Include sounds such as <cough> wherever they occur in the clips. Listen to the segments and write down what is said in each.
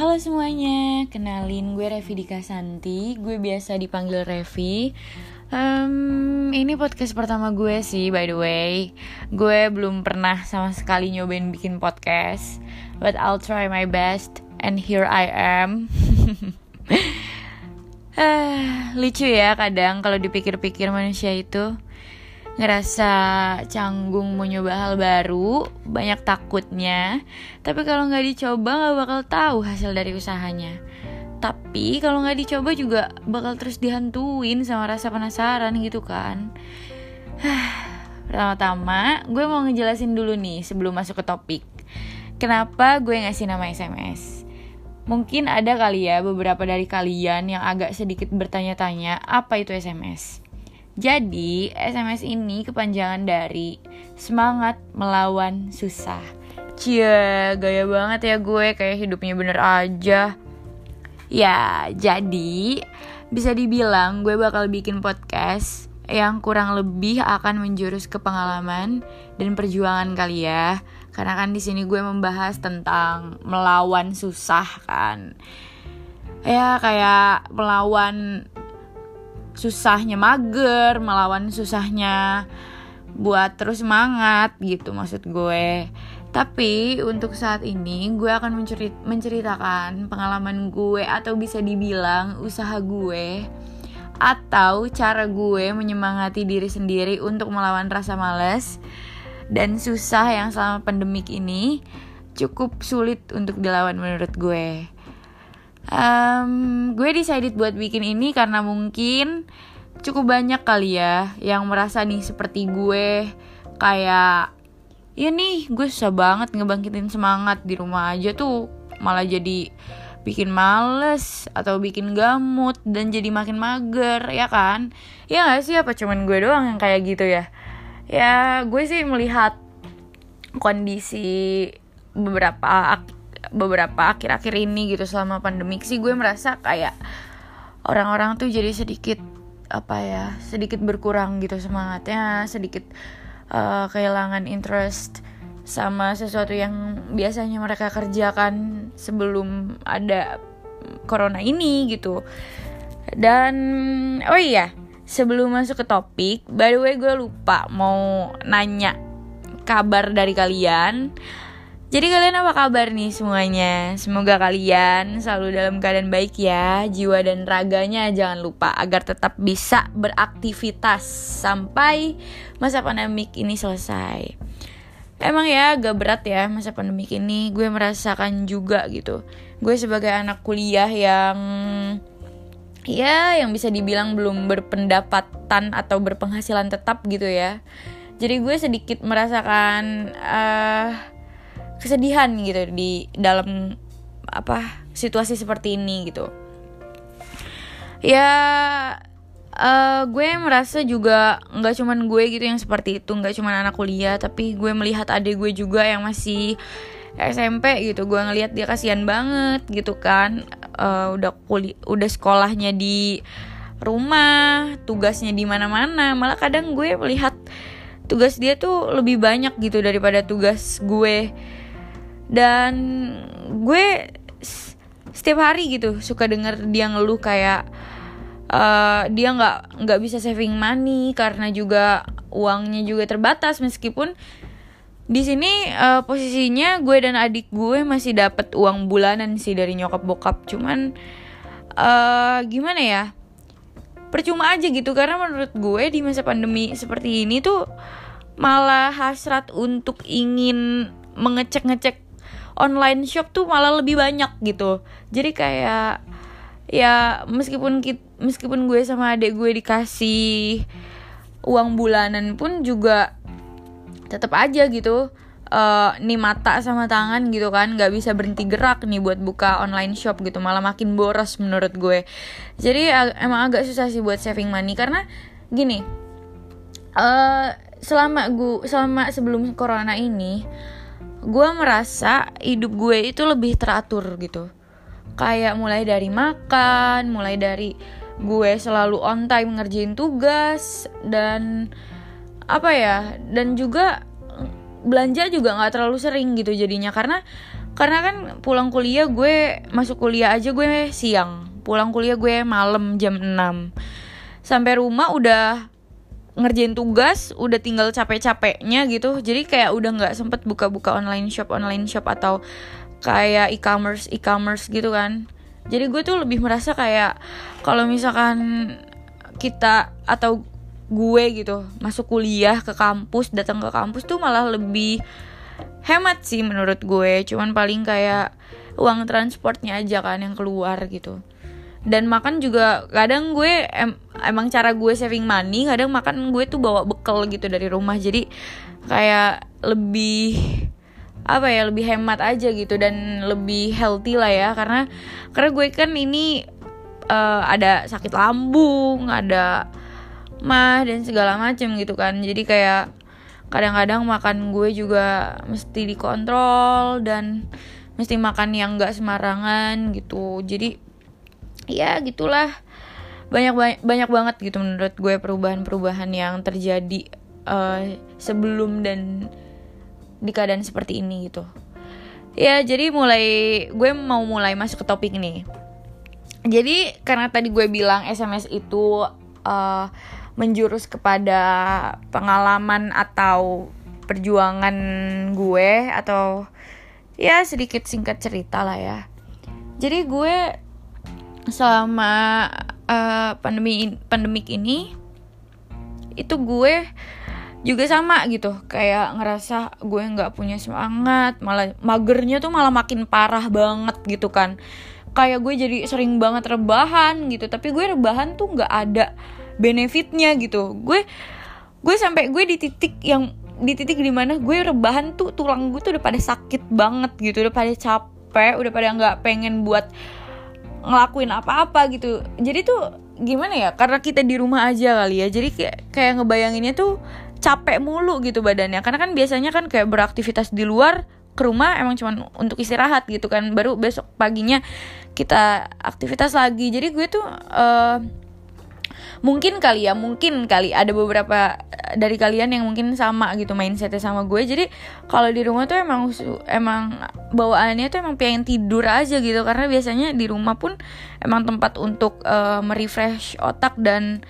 Halo semuanya, kenalin gue Revi Dika Santi Gue biasa dipanggil Revi. Um, Ini podcast pertama gue sih by the way. Gue belum pernah sama sekali nyobain bikin podcast But I'll try my best And here I am. Uh, <laughs> Lucu ya kadang kalau dipikir-pikir manusia itu ngerasa canggung mau nyoba hal baru, banyak takutnya. Tapi kalau nggak dicoba nggak bakal tahu hasil dari usahanya. Tapi kalau nggak dicoba juga bakal terus dihantuin sama rasa penasaran gitu kan. <sighs> Pertama-tama, gue mau ngejelasin dulu nih sebelum masuk ke topik. Kenapa gue ngasih nama SMS? Mungkin ada kali ya beberapa dari kalian yang agak sedikit bertanya-tanya apa itu SMS. Jadi, SMS ini kepanjangan dari semangat melawan susah. Cia, gaya banget ya gue, kayak hidupnya bener aja. Ya, jadi bisa dibilang gue bakal bikin podcast yang kurang lebih akan menjurus ke pengalaman dan perjuangan kali ya. Karena kan di sini gue membahas tentang melawan susah kan. Ya kayak melawan susahnya mager, melawan susahnya buat terus semangat gitu maksud gue. Tapi untuk saat ini gue akan mencerit menceritakan pengalaman gue atau bisa dibilang usaha gue atau cara gue menyemangati diri sendiri untuk melawan rasa males dan susah yang selama pandemik ini cukup sulit untuk dilawan menurut gue um, gue decided buat bikin ini karena mungkin cukup banyak kali ya yang merasa nih seperti gue. Kayak ya nih gue susah banget ngebangkitin semangat di rumah aja tuh. Malah jadi bikin males atau bikin gamut dan jadi makin mager ya kan? Ya gak sih apa cuman gue doang yang kayak gitu ya? Ya gue sih melihat kondisi beberapa beberapa akhir-akhir ini gitu selama pandemik sih gue merasa kayak orang-orang tuh jadi sedikit apa ya sedikit berkurang gitu semangatnya sedikit uh, kehilangan interest sama sesuatu yang biasanya mereka kerjakan sebelum ada corona ini gitu. Dan oh iya sebelum masuk ke topik by the way gue lupa mau nanya kabar dari kalian jadi kalian apa kabar nih semuanya? Semoga kalian selalu dalam keadaan baik ya. Jiwa dan raganya jangan lupa agar tetap bisa beraktivitas Sampai masa pandemik ini selesai. Emang ya agak berat ya masa pandemik ini. Gue merasakan juga gitu. Gue sebagai anak kuliah yang Ya yang bisa dibilang belum berpendapatan atau berpenghasilan tetap gitu ya. Jadi gue sedikit merasakan uh, kesedihan gitu di dalam apa situasi seperti ini gitu. Ya uh, gue merasa juga nggak cuman gue gitu yang seperti itu nggak cuman anak kuliah tapi gue melihat adik gue juga yang masih SMP gitu. Gue ngelihat dia kasihan banget gitu kan. Uh, udah kuliah udah sekolahnya di rumah tugasnya di mana-mana. Malah kadang gue melihat tugas dia tuh lebih banyak gitu daripada tugas gue dan gue setiap hari gitu suka denger dia ngeluh kayak uh, dia nggak nggak bisa saving money karena juga uangnya juga terbatas. Meskipun di sini uh, posisinya gue dan adik gue masih dapat uang bulanan sih dari nyokap bokap. Cuman uh, gimana ya? Percuma aja gitu karena menurut gue di masa pandemi seperti ini tuh malah hasrat untuk ingin mengecek-ngecek online shop tuh malah lebih banyak gitu. Jadi kayak ya meskipun kita, meskipun gue sama adek gue dikasih uang bulanan pun juga tetap aja gitu uh, nih mata sama tangan gitu kan nggak bisa berhenti gerak nih buat buka online shop gitu malah makin boros menurut gue. Jadi emang agak susah sih buat saving money karena gini uh, selama gue selama sebelum corona ini gue merasa hidup gue itu lebih teratur gitu. Kayak mulai dari makan mulai dari gue selalu on time ngerjain tugas dan apa ya dan juga belanja juga nggak terlalu sering gitu jadinya. Karena karena kan pulang kuliah gue masuk kuliah aja gue siang pulang kuliah gue malam jam 6 sampai rumah udah ngerjain tugas udah tinggal capek-capeknya gitu. Jadi kayak udah nggak sempet buka-buka online shop online shop atau kayak e-commerce e-commerce gitu kan. Jadi gue tuh lebih merasa kayak kalau misalkan kita atau gue gitu masuk kuliah ke kampus datang ke kampus tuh malah lebih hemat sih menurut gue. Cuman paling kayak uang transportnya aja kan yang keluar gitu dan makan juga kadang gue em, emang cara gue saving money kadang makan gue tuh bawa bekal gitu dari rumah. Jadi kayak lebih apa ya lebih hemat aja gitu dan lebih healthy lah ya. Karena karena gue kan ini uh, ada sakit lambung ada mah dan segala macem gitu kan. Jadi kayak kadang-kadang makan gue juga mesti dikontrol dan mesti makan yang gak sembarangan gitu. Jadi ya gitulah. Banyak banyak, banyak banget gitu menurut gue perubahan-perubahan yang terjadi uh, sebelum dan di keadaan seperti ini gitu. Ya jadi mulai gue mau mulai masuk ke topik nih. Jadi karena tadi gue bilang SMS itu uh, menjurus kepada pengalaman atau perjuangan gue atau ya sedikit singkat cerita lah ya. Jadi gue selama uh, pandemi pandemik ini itu gue juga sama gitu. Kayak ngerasa gue nggak punya semangat malah magernya tuh malah makin parah banget gitu kan. Kayak gue jadi sering banget rebahan gitu tapi gue rebahan tuh nggak ada benefitnya gitu. Gue gue sampai gue di titik yang di titik di mana gue rebahan tuh tulang gue tuh udah pada sakit banget gitu udah pada capek udah pada nggak pengen buat ngelakuin apa-apa gitu. Jadi tuh gimana ya? Karena kita di rumah aja kali ya. Jadi kayak kayak ngebayanginnya tuh capek mulu gitu badannya. Karena kan biasanya kan kayak beraktivitas di luar ke rumah emang cuman untuk istirahat gitu kan. Baru besok paginya kita aktivitas lagi. Jadi gue tuh uh, mungkin kali ya mungkin kali. Ada beberapa eh, dari kalian yang mungkin sama gitu mindsetnya sama gue. Jadi kalau di rumah tuh emang emang bawaannya tuh emang pengen tidur aja gitu. Karena biasanya di rumah pun emang tempat untuk uh, merefresh otak dan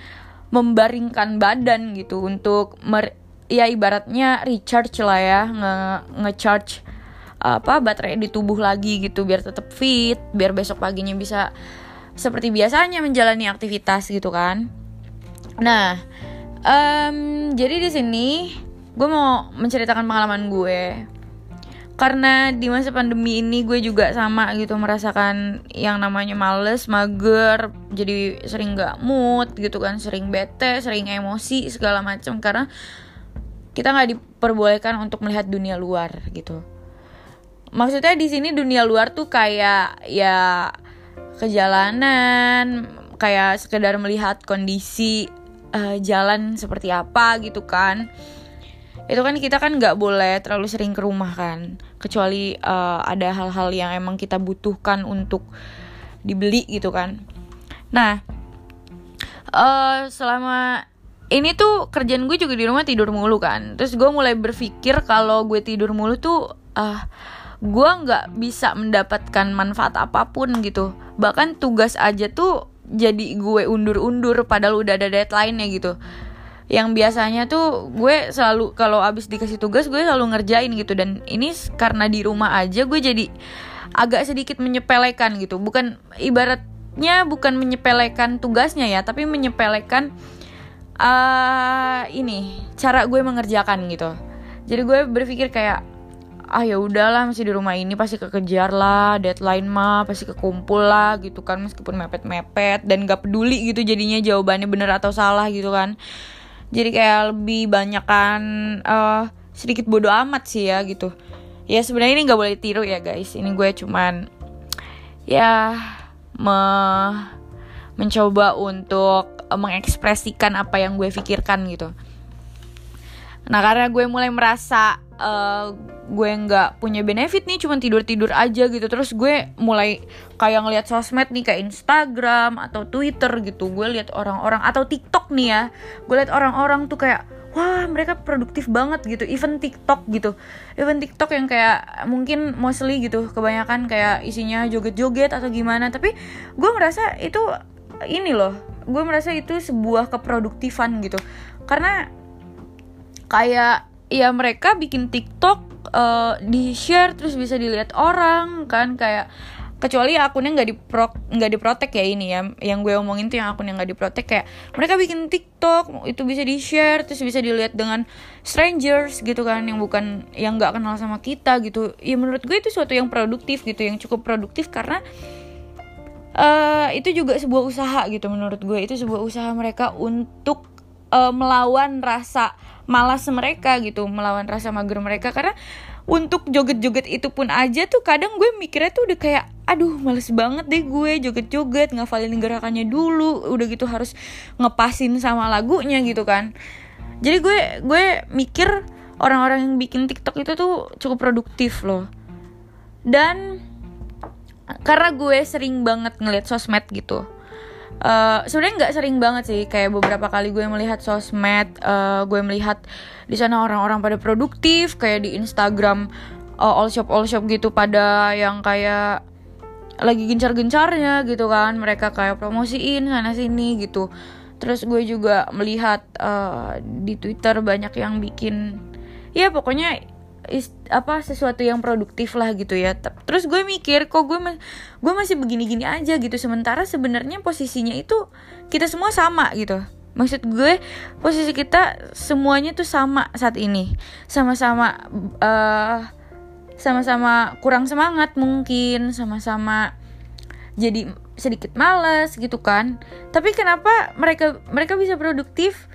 membaringkan badan gitu. Untuk mer ya ibaratnya recharge lah ya. Nge ngecharge apa baterai di tubuh lagi gitu. Biar tetap fit biar besok paginya bisa seperti biasanya menjalani aktivitas gitu kan Nah, um, jadi di sini gue mau menceritakan pengalaman gue. Karena di masa pandemi ini gue juga sama gitu merasakan yang namanya males, mager, jadi sering gak mood gitu kan, sering bete, sering emosi segala macam karena kita nggak diperbolehkan untuk melihat dunia luar gitu. Maksudnya di sini dunia luar tuh kayak ya kejalanan, kayak sekedar melihat kondisi uh, jalan seperti apa gitu kan. Itu kan kita kan nggak boleh terlalu sering ke rumah kan. Kecuali uh, ada hal-hal yang emang kita butuhkan untuk dibeli gitu kan. Nah uh, selama ini tuh kerjaan gue juga di rumah tidur mulu kan. Terus gue mulai berpikir kalau gue tidur mulu tuh uh, gue nggak bisa mendapatkan manfaat apa pun gitu. Bahkan tugas aja tuh jadi gue undur-undur padahal udah ada deadline-nya gitu. Yang biasanya tuh gue selalu kalau abis dikasih tugas gue selalu ngerjain gitu. Dan ini karena di rumah aja gue jadi agak sedikit menyepelekan gitu. Bukan ibaratnya bukan menyepelekan tugasnya ya tapi menyepelekan uh, ini cara gue mengerjakan gitu. Jadi gue berpikir kayak ah ya udahlah masih di rumah ini pasti kekejar lah deadline mah pasti kekumpul lah gitu kan meskipun mepet-mepet dan gak peduli gitu jadinya jawabannya bener atau salah gitu kan. Jadi kayak lebih banyak kan uh, sedikit bodoh amat sih ya gitu. Ya sebenarnya ini nggak boleh tiru ya guys. Ini gue cuman ya me mencoba untuk mengekspresikan apa yang gue pikirkan gitu. Nah karena gue mulai merasa uh, gue nggak punya benefit nih cuma tidur tidur aja gitu. Terus gue mulai kayak ngeliat sosmed nih kayak Instagram atau Twitter gitu. Gue lihat orang-orang atau TikTok nih ya. Gue lihat orang-orang tuh kayak wah mereka produktif banget gitu. Even TikTok gitu. Even TikTok yang kayak mungkin mostly gitu kebanyakan kayak isinya joget-joget atau gimana. Tapi gue merasa itu ini loh. Gue merasa itu sebuah keproduktifan gitu. Karena kayak ya mereka bikin TikTok uh, di share terus bisa dilihat orang kan kayak kecuali akunnya nggak diprok nggak diprotek ya ini ya yang gue omongin tuh yang akun yang nggak diprotek kayak mereka bikin TikTok itu bisa di share terus bisa dilihat dengan strangers gitu kan yang bukan yang nggak kenal sama kita gitu. Ya menurut gue itu suatu yang produktif gitu yang cukup produktif karena uh, itu juga sebuah usaha gitu menurut gue. Itu sebuah usaha mereka untuk uh, melawan rasa malas mereka gitu melawan rasa mager mereka. Karena untuk joget-joget itu pun aja tuh kadang gue mikirnya tuh udah kayak aduh males banget deh gue joget-joget ngafalin gerakannya dulu udah gitu harus ngepasin sama lagunya gitu kan. Jadi gue gue mikir orang-orang yang bikin TikTok itu tuh cukup produktif loh. Dan karena gue sering banget ngeliat sosmed gitu uh, sebenarnya nggak sering banget sih. Kayak beberapa kali gue melihat sosmed uh, gue melihat di sana orang-orang pada produktif kayak di Instagram uh, all shop all shop gitu pada yang kayak lagi gencar-gencarnya gitu kan. Mereka kayak promosiin sana sini gitu. Terus gue juga melihat uh, di Twitter banyak yang bikin ya pokoknya is, apa sesuatu yang produktif lah gitu ya. Terus gue mikir kok gue gue masih begini-gini aja gitu. Sementara sebenarnya posisinya itu kita semua sama gitu. Maksud gue posisi kita semuanya tuh sama saat ini. Sama-sama uh, sama-sama kurang semangat mungkin. Sama-sama jadi sedikit males gitu kan. Tapi kenapa mereka mereka bisa produktif?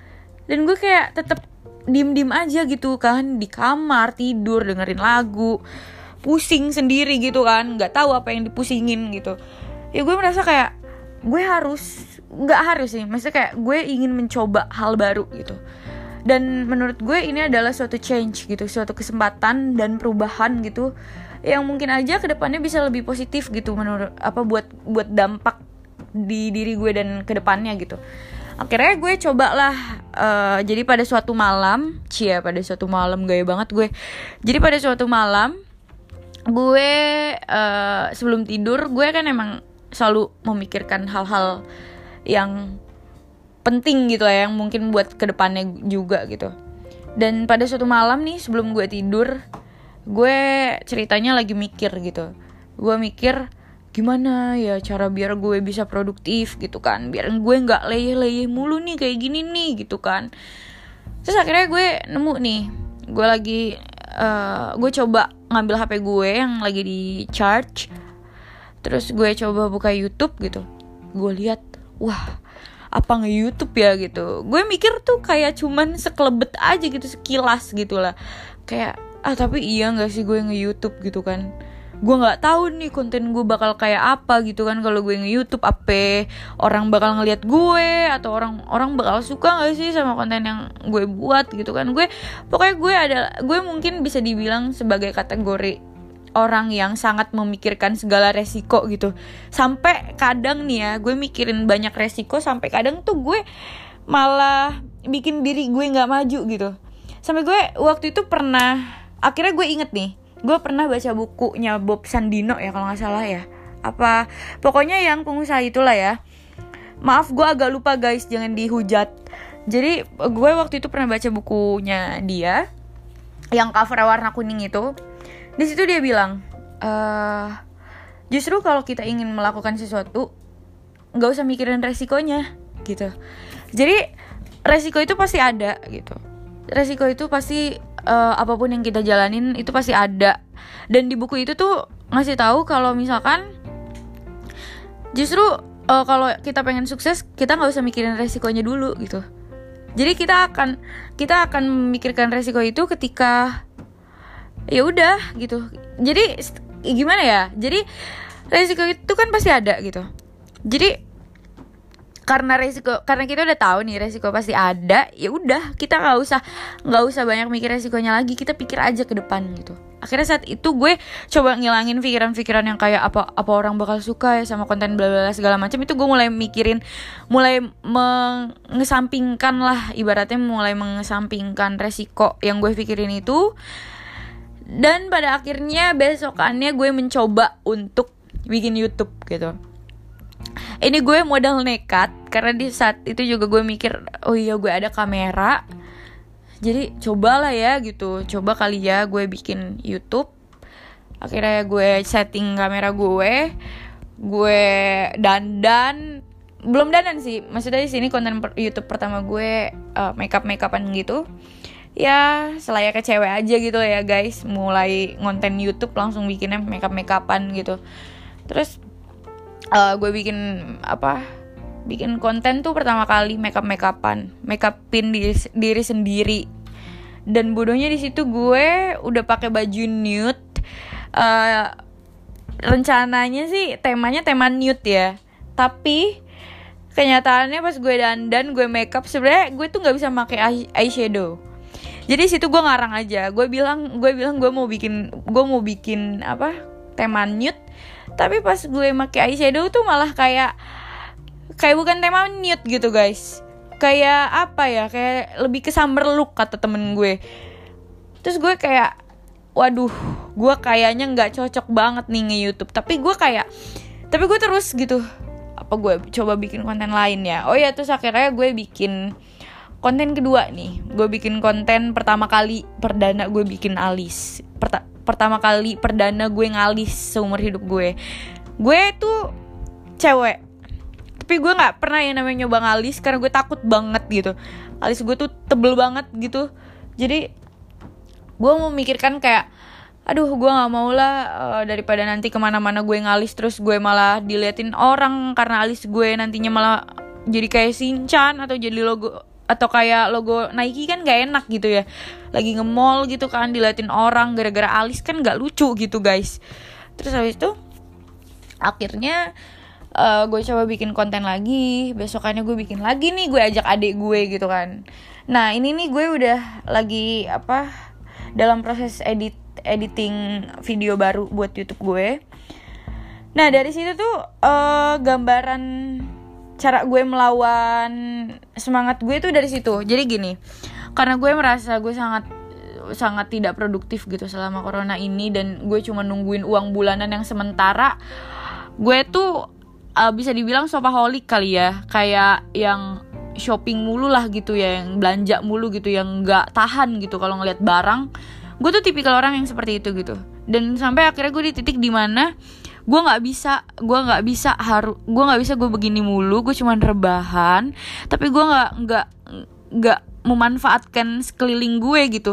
Dan gue kayak tetap diem-diem aja gitu kan di kamar tidur dengerin lagu pusing sendiri gitu kan nggak tahu apa yang dipusingin gitu. Ya gue merasa kayak gue harus nggak harus sih maksudnya kayak gue ingin mencoba hal baru gitu. Dan menurut gue ini adalah suatu change gitu suatu kesempatan dan perubahan gitu yang mungkin aja ke depannya bisa lebih positif gitu menurut apa buat buat dampak di diri gue dan ke depannya gitu akhirnya gue coba lah uh, jadi pada suatu malam cia pada suatu malam gaya banget gue. Jadi pada suatu malam gue uh, sebelum tidur gue kan emang selalu memikirkan hal-hal yang penting gitu ya yang mungkin buat ke depannya juga gitu. Dan pada suatu malam nih sebelum gue tidur gue ceritanya lagi mikir gitu. Gue mikir gimana ya cara biar gue bisa produktif gitu kan. Biar gue nggak leyeh-leyeh mulu nih kayak gini nih gitu kan. Terus akhirnya gue nemu nih gue lagi uh, gue coba ngambil hp gue yang lagi di charge. Terus gue coba buka YouTube gitu. Gue lihat wah apa nge YouTube ya gitu. Gue mikir tuh kayak cuman sekelebet aja gitu sekilas gitu lah. Kayak ah tapi iya nggak sih gue nge YouTube gitu kan gue nggak tahu nih konten gue bakal kayak apa gitu kan. Kalau gue nge YouTube apa orang bakal ngeliat gue atau orang orang bakal suka nggak sih sama konten yang gue buat gitu kan. Gue pokoknya gue ada gue mungkin bisa dibilang sebagai kategori orang yang sangat memikirkan segala resiko gitu. Sampai kadang nih ya gue mikirin banyak resiko sampai kadang tuh gue malah bikin diri gue nggak maju gitu. Sampai gue waktu itu pernah akhirnya gue inget nih gue pernah baca bukunya Bob Sandino ya kalau nggak salah ya. Apa pokoknya yang pengusaha itulah ya. Maaf gue agak lupa guys jangan dihujat. Jadi gue waktu itu pernah baca bukunya dia yang cover warna kuning itu. Di situ dia bilang uh, justru kalau kita ingin melakukan sesuatu nggak usah mikirin resikonya gitu. Jadi resiko itu pasti ada gitu. Resiko itu pasti uh, apa pun yang kita jalanin itu pasti ada. Dan di buku itu tuh ngasih tahu kalau misalkan justru uh, kalau kita pengen sukses kita nggak usah mikirin resikonya dulu gitu. Jadi kita akan kita akan memikirkan resiko itu ketika ya udah gitu. Jadi gimana ya? Jadi resiko itu kan pasti ada gitu. Jadi karena resiko karena kita udah tahu nih resiko pasti ada ya udah kita nggak usah nggak usah banyak mikir resikonya lagi kita pikir aja ke depan gitu. Akhirnya saat itu gue coba ngilangin pikiran-pikiran yang kayak apa apa orang bakal suka ya sama konten bla bla segala macam itu gue mulai mikirin mulai mengesampingkan lah ibaratnya mulai mengesampingkan resiko yang gue pikirin itu. Dan pada akhirnya besokannya gue mencoba untuk bikin YouTube gitu ini gue modal nekat karena di saat itu juga gue mikir oh iya gue ada kamera. Jadi cobalah ya gitu. Coba kali ya gue bikin YouTube. Akhirnya gue setting kamera gue gue dandan. Belum dandan sih maksudnya di sini konten per YouTube pertama gue uh, makeup makeupan gitu. Ya selayaknya cewek aja gitu ya guys. Mulai konten YouTube langsung bikinnya makeup makeupan gitu. Terus uh, gue bikin apa bikin konten tuh pertama kali makeup makeupan makeupin diri, diri sendiri. Dan bodohnya di situ gue udah pakai baju nude. Uh, rencananya sih temanya tema nude ya. Tapi kenyataannya pas gue dandan gue makeup sebenarnya gue tuh nggak bisa pakai eyeshadow. Jadi situ gue ngarang aja. Gue bilang gue bilang gue mau bikin gue mau bikin apa tema nude tapi pas gue pakai eyeshadow tuh malah kayak kayak bukan tema nude gitu guys. Kayak apa ya? Kayak lebih ke summer look kata temen gue. Terus gue kayak waduh gue kayaknya nggak cocok banget nih nge YouTube tapi gue kayak tapi gue terus gitu apa gue coba bikin konten lain ya? Oh ya terus akhirnya gue bikin konten kedua nih gue bikin konten pertama kali perdana gue bikin alis. Perta pertama kali perdana gue ngalis seumur hidup gue. Gue tuh cewek tapi gue nggak pernah yang namanya nyoba ngalis karena gue takut banget gitu. Alis gue tuh tebel banget gitu. Jadi gue mau mikirkan kayak aduh gue nggak mau lah uh, daripada nanti ke mana-mana gue ngalis terus gue malah diliatin orang karena alis gue nantinya malah jadi kayak sinchan atau jadi logo atau kayak logo Nike kan gak enak gitu ya. Lagi nge-mall gitu kan diliatin orang gara-gara alis kan gak lucu gitu guys. Terus habis itu akhirnya uh, gue coba bikin konten lagi. Besokannya gue bikin lagi nih gue ajak adik gue gitu kan. Nah ini nih gue udah lagi apa dalam proses edit editing video baru buat YouTube gue. Nah dari situ tuh uh, gambaran cara gue melawan semangat gue tuh dari situ. Jadi gini karena gue merasa gue sangat sangat tidak produktif gitu selama corona ini dan gue cuma nungguin uang bulanan yang sementara gue tuh uh, bisa dibilang shopaholic kali ya. Kayak yang shopping mulu lah gitu ya yang belanja mulu gitu yang nggak tahan gitu kalau ngeliat barang. Gue tuh tipikal orang yang seperti itu gitu. Dan sampai akhirnya gue di titik di mana gue nggak bisa gue nggak bisa harus gue nggak bisa gue begini mulu gue cuman rebahan. Tapi gue nggak nggak nggak memanfaatkan sekeliling gue gitu.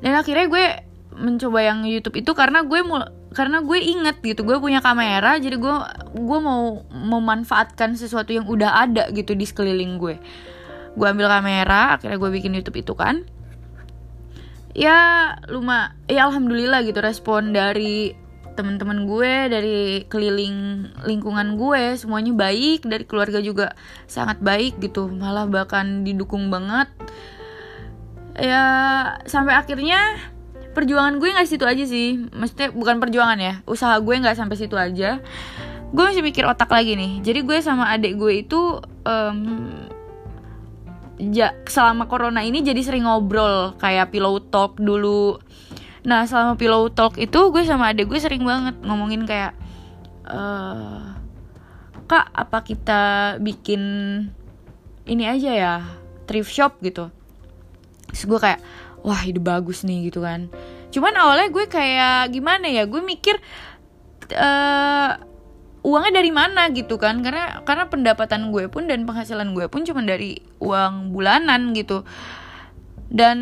Dan akhirnya gue mencoba yang YouTube itu karena gue mau karena gue inget gitu gue punya kamera jadi gue gue mau memanfaatkan sesuatu yang udah ada gitu di sekeliling gue. Gue ambil kamera akhirnya gue bikin YouTube itu kan. Ya lumayan ya alhamdulillah gitu respon dari teman-teman gue dari keliling lingkungan gue semuanya baik dari keluarga juga sangat baik gitu. Malah bahkan didukung banget. Ya sampai akhirnya perjuangan gue nggak situ aja sih. Maksudnya bukan perjuangan ya usaha gue nggak sampai situ aja. Gue masih mikir otak lagi nih. Jadi gue sama adik gue itu um, ja, selama corona ini jadi sering ngobrol. Kayak pillow talk dulu nah selama pillow talk itu gue sama adek gue sering banget ngomongin kayak uh, kak apa kita bikin ini aja ya thrift shop gitu? Terus gue kayak wah ide bagus nih gitu kan. Cuman awalnya gue kayak gimana ya gue mikir uh, uangnya dari mana? gitu kan. Karena karena pendapatan gue pun dan penghasilan gue pun cuma dari uang bulanan gitu. Dan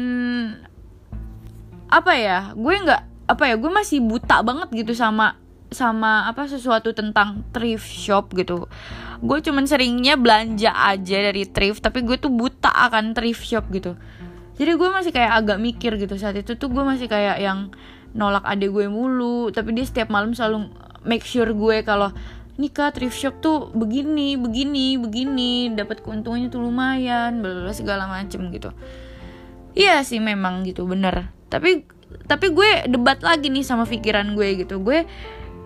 apa ya gue nggak apa ya gue masih buta banget gitu sama sama apa sesuatu tentang thrift shop gitu. Gue cuman seringnya belanja aja dari thrift tapi gue tuh buta akan thrift shop gitu. Jadi gue masih kayak agak mikir gitu saat itu tuh gue masih kayak yang nolak adik gue mulu tapi dia setiap malam selalu make sure gue kalau nikah thrift shop tuh begini begini begini dapat keuntungannya tuh lumayan bla segala macem gitu. Iya sih memang gitu bener tapi tapi gue debat lagi nih sama pikiran gue gitu. Gue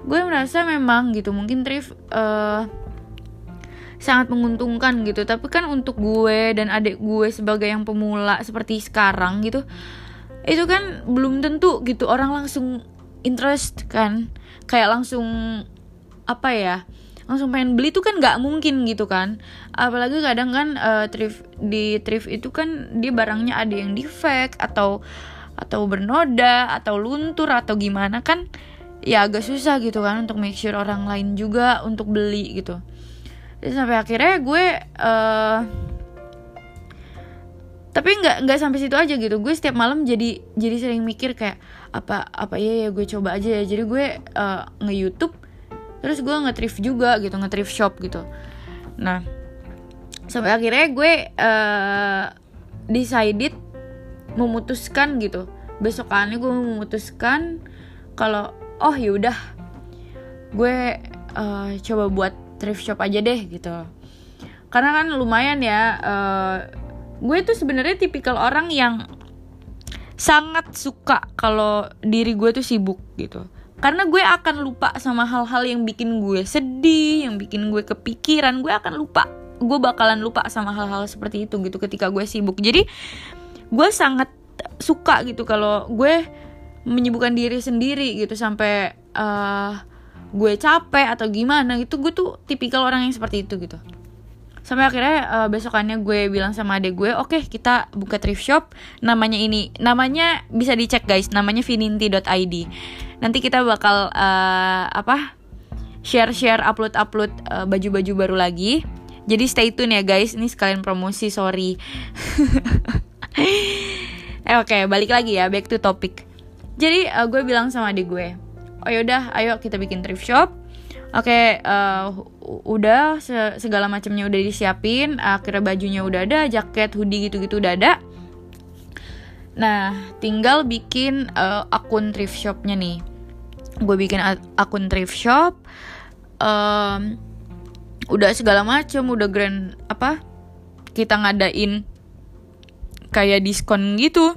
gue merasa memang gitu mungkin thrift uh, sangat menguntungkan gitu. Tapi kan untuk gue dan adik gue sebagai yang pemula seperti sekarang gitu itu kan belum tentu gitu. Orang langsung interest kan. Kayak langsung apa ya langsung pengen beli tuh kan nggak mungkin gitu kan. Apalagi kadang kan uh, thrift di thrift itu kan dia barangnya ada yang defect atau atau bernoda atau luntur atau gimana kan ya agak susah gitu kan untuk make sure orang lain juga untuk beli gitu. Jadi sampai akhirnya gue uh, tapi nggak nggak sampai situ aja gitu. Gue setiap malam jadi jadi sering mikir kayak apa apa ya ya gue coba aja ya. Jadi gue uh, nge YouTube terus gue nge-thrift juga gitu nge-thrift shop gitu. Nah sampai akhirnya gue uh, decided memutuskan gitu. Besokannya gue memutuskan kalau oh yaudah gue uh, coba buat thrift shop aja deh gitu. Karena kan lumayan ya uh, gue tuh sebenarnya tipikal orang yang sangat suka kalau diri gue tuh sibuk gitu. Karena gue akan lupa sama hal-hal yang bikin gue sedih yang bikin gue kepikiran gue akan lupa. Gue bakalan lupa sama hal-hal seperti itu gitu ketika gue sibuk. Jadi gue sangat suka gitu kalau gue menyibukkan diri sendiri gitu sampai uh, gue capek atau gimana gitu. Gue tuh tipikal orang yang seperti itu gitu. Sampai akhirnya uh, besokannya gue bilang sama adek gue oke okay, kita buka thrift shop. Namanya ini namanya bisa dicek guys. Namanya fininti.id nanti kita bakal uh, apa share share upload upload uh, baju baju baru lagi. Jadi stay tune ya guys. Ini sekalian promosi sorry <laughs> <laughs> eh, oke okay, balik lagi ya back to topic jadi uh, gue bilang sama adik gue oh yaudah ayo kita bikin thrift shop Oke, okay, uh, udah segala macamnya udah disiapin, akhirnya bajunya udah ada, jaket, hoodie gitu-gitu udah ada. Nah, tinggal bikin uh, akun thrift shopnya nih. Gue bikin akun thrift shop, um, udah segala macam, udah grand apa? Kita ngadain kayak diskon gitu,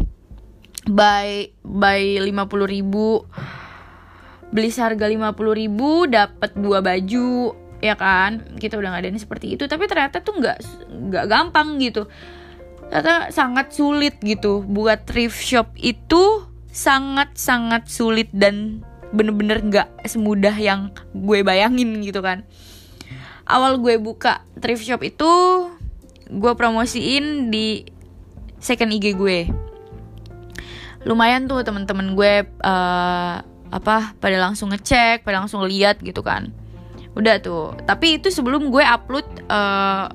by by lima puluh ribu. Beli seharga 50 ribu dapat dua baju ya kan? Kita udah ngadain seperti itu tapi ternyata tuh nggak nggak gampang gitu. Ternyata sangat sulit gitu. Buat thrift shop itu sangat sangat sulit dan bener-bener nggak -bener semudah yang gue bayangin gitu kan. Awal gue buka thrift shop itu gue promosiin di second IG gue. Lumayan tuh temen-temen gue uh, apa pada langsung ngecek pada langsung lihat gitu kan. Udah tuh. Tapi itu sebelum gue upload uh,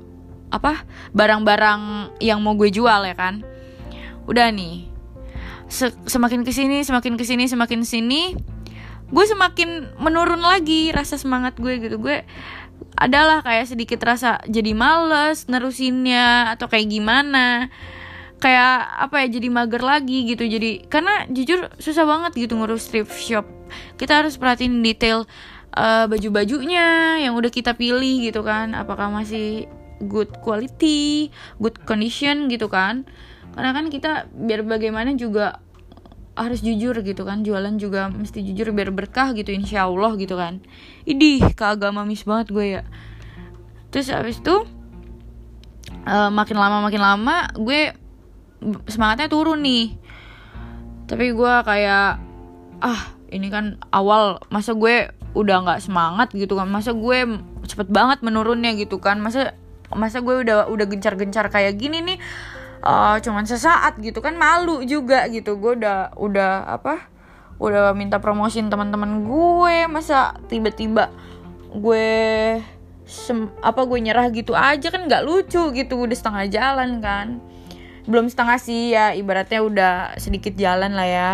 apa barang-barang yang mau gue jual ya kan. Udah nih. Semakin ke sini semakin ke sini semakin sini gue semakin menurun lagi rasa semangat gue gitu. Gue adalah kayak sedikit rasa jadi males nerusinnya atau kayak gimana kayak apa ya jadi mager lagi gitu. Jadi karena jujur susah banget gitu ngurus thrift shop. Kita harus perhatiin detail uh, baju-bajunya yang udah kita pilih gitu kan. Apakah masih good quality good condition gitu kan. Karena kan kita biar bagaimana juga harus jujur gitu kan. Jualan juga mesti jujur biar berkah gitu insya Allah gitu kan. Idih keagamamis banget gue ya. Terus abis itu uh, makin lama makin lama gue semangatnya turun nih. Tapi gue kayak ah ini kan awal masa gue udah nggak semangat gitu kan? Masa gue cepet banget menurunnya gitu kan? Masa masa gue udah udah gencar-gencar kayak gini nih? Uh, cuman sesaat gitu kan malu juga gitu. Gue udah udah apa? Udah minta promosin teman-teman gue. Masa tiba-tiba gue sem apa gue nyerah gitu aja kan nggak lucu gitu. Udah setengah jalan kan belum setengah sih ya. Ibaratnya udah sedikit jalan lah ya.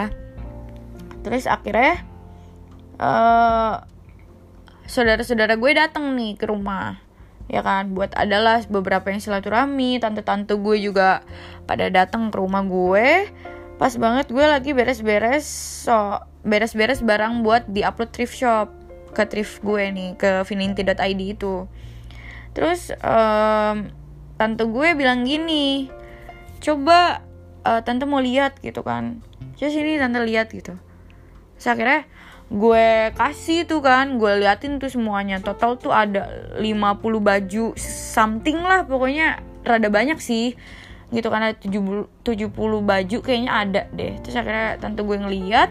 Terus akhirnya uh, saudara-saudara gue datang nih ke rumah ya kan? Buat adalah beberapa yang silaturahmi. Tante-tante gue juga pada datang ke rumah gue. Pas banget gue lagi beres-beres so beres-beres barang buat di upload thrift shop ke thrift gue nih ke fininti.id itu. Terus um, tante gue bilang gini coba uh, tante mau lihat gitu kan. Terus ini tante lihat gitu. Terus akhirnya gue kasih tuh kan gue liatin tuh semuanya. Total tuh ada 50 baju something lah pokoknya. Rada banyak sih. Gitu ada 70, 70 baju kayaknya ada deh. Terus akhirnya tante gue ngeliat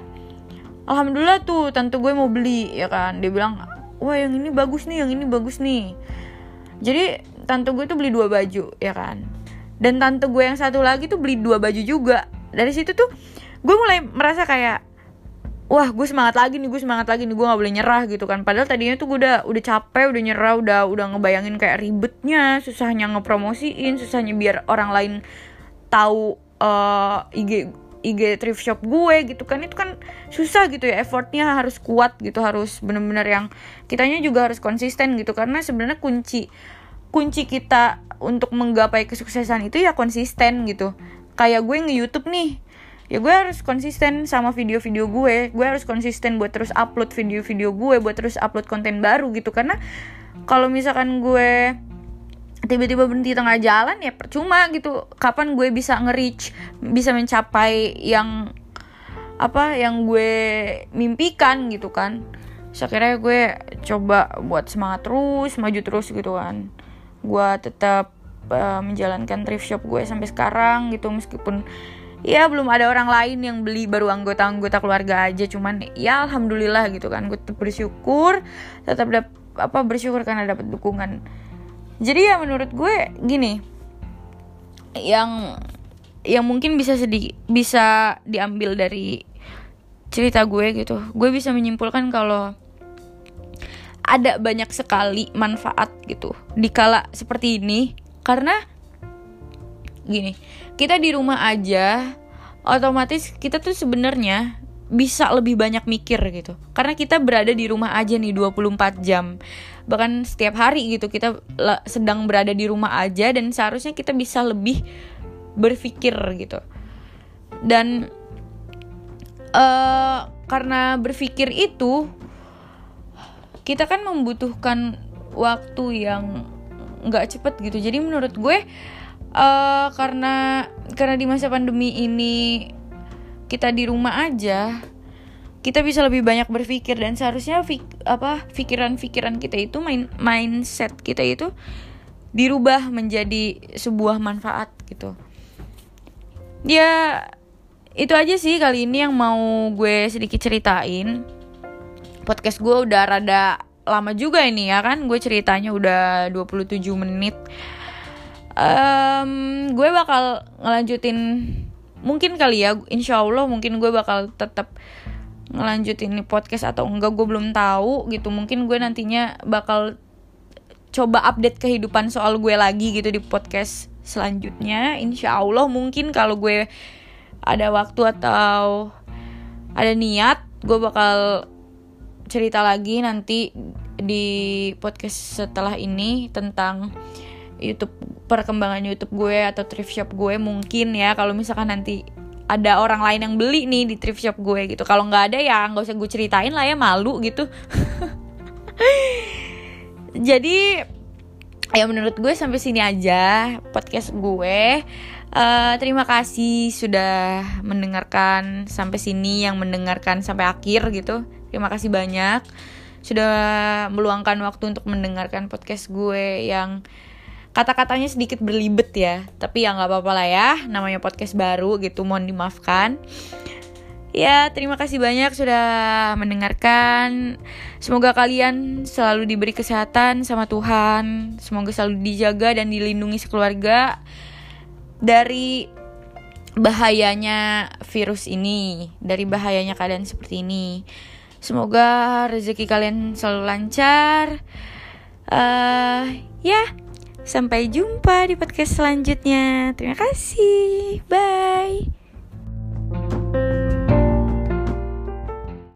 alhamdulillah tuh tante gue mau beli ya kan. Dia bilang wah yang ini bagus nih yang ini bagus nih. Jadi tante gue tuh beli dua baju ya kan dan tante gue yang satu lagi tuh beli dua baju juga. Dari situ tuh gue mulai merasa kayak wah gue semangat lagi nih gue semangat lagi nih gue nggak boleh nyerah gitu kan. Padahal tadinya tuh gue udah udah capek udah nyerah udah udah ngebayangin kayak ribetnya susahnya ngepromosiin susahnya biar orang lain tahu uh, IG IG thrift shop gue gitu kan. Itu kan susah gitu ya effortnya harus kuat gitu harus bener-bener yang kitanya juga harus konsisten gitu. Karena sebenarnya kunci kunci kita untuk menggapai kesuksesan itu ya konsisten gitu. Kayak gue nge YouTube nih ya gue harus konsisten sama video-video gue. Gue harus konsisten buat terus upload video-video gue buat terus upload konten baru gitu. Karena kalau misalkan gue tiba-tiba berhenti tengah jalan ya percuma gitu. Kapan gue bisa nge-reach bisa mencapai yang apa yang gue mimpikan gitu kan. So, akhirnya gue coba buat semangat terus maju terus gitu kan gue tetap uh, menjalankan thrift shop gue sampai sekarang gitu meskipun ya belum ada orang lain yang beli baru anggota-anggota keluarga aja. Cuman ya alhamdulillah gitu kan gue tetap bersyukur tetap dap apa bersyukur karena dapat dukungan. Jadi ya menurut gue gini yang yang mungkin bisa sedih bisa diambil dari cerita gue gitu. Gue bisa menyimpulkan kalau ada banyak sekali manfaat gitu di kala seperti ini. Karena gini kita di rumah aja otomatis kita tuh sebenarnya bisa lebih banyak mikir gitu. Karena kita berada di rumah aja nih 24 jam. Bahkan setiap hari gitu kita sedang berada di rumah aja dan seharusnya kita bisa lebih berpikir gitu. Dan uh, karena berpikir itu kita kan membutuhkan waktu yang nggak cepet gitu. Jadi menurut gue uh, karena karena di masa pandemi ini kita di rumah aja kita bisa lebih banyak berpikir dan seharusnya fik, apa pikiran-pikiran kita itu main mindset kita itu dirubah menjadi sebuah manfaat gitu. Ya itu aja sih kali ini yang mau gue sedikit ceritain podcast gue udah rada lama juga ini ya kan? Gue ceritanya udah 27 menit. Um, gue bakal ngelanjutin mungkin kali ya insya Allah mungkin gue bakal tetap ngelanjutin podcast atau enggak gue belum tahu gitu. Mungkin gue nantinya bakal coba update kehidupan soal gue lagi gitu di podcast selanjutnya. Insya Allah mungkin kalau gue ada waktu atau ada niat gue bakal cerita lagi nanti di podcast setelah ini tentang YouTube perkembangan YouTube gue atau thrift shop gue mungkin ya. Kalau misalkan nanti ada orang lain yang beli nih di thrift shop gue gitu. Kalau nggak ada ya nggak usah gue ceritain lah ya malu gitu. <laughs> Jadi ya menurut gue sampai sini aja podcast gue uh, terima kasih sudah mendengarkan sampai sini yang mendengarkan sampai akhir gitu. Terima kasih banyak. Sudah meluangkan waktu untuk mendengarkan podcast gue yang kata-katanya sedikit berlibet ya. Tapi ya nggak apa-apa lah ya. Namanya podcast baru gitu mohon dimaafkan. Ya terima kasih banyak sudah mendengarkan. Semoga kalian selalu diberi kesehatan sama Tuhan. Semoga selalu dijaga dan dilindungi sekeluarga dari bahayanya virus ini dari bahayanya keadaan seperti ini semoga rezeki kalian selalu lancar uh, ya Sampai jumpa di podcast selanjutnya. Terima kasih. Bye.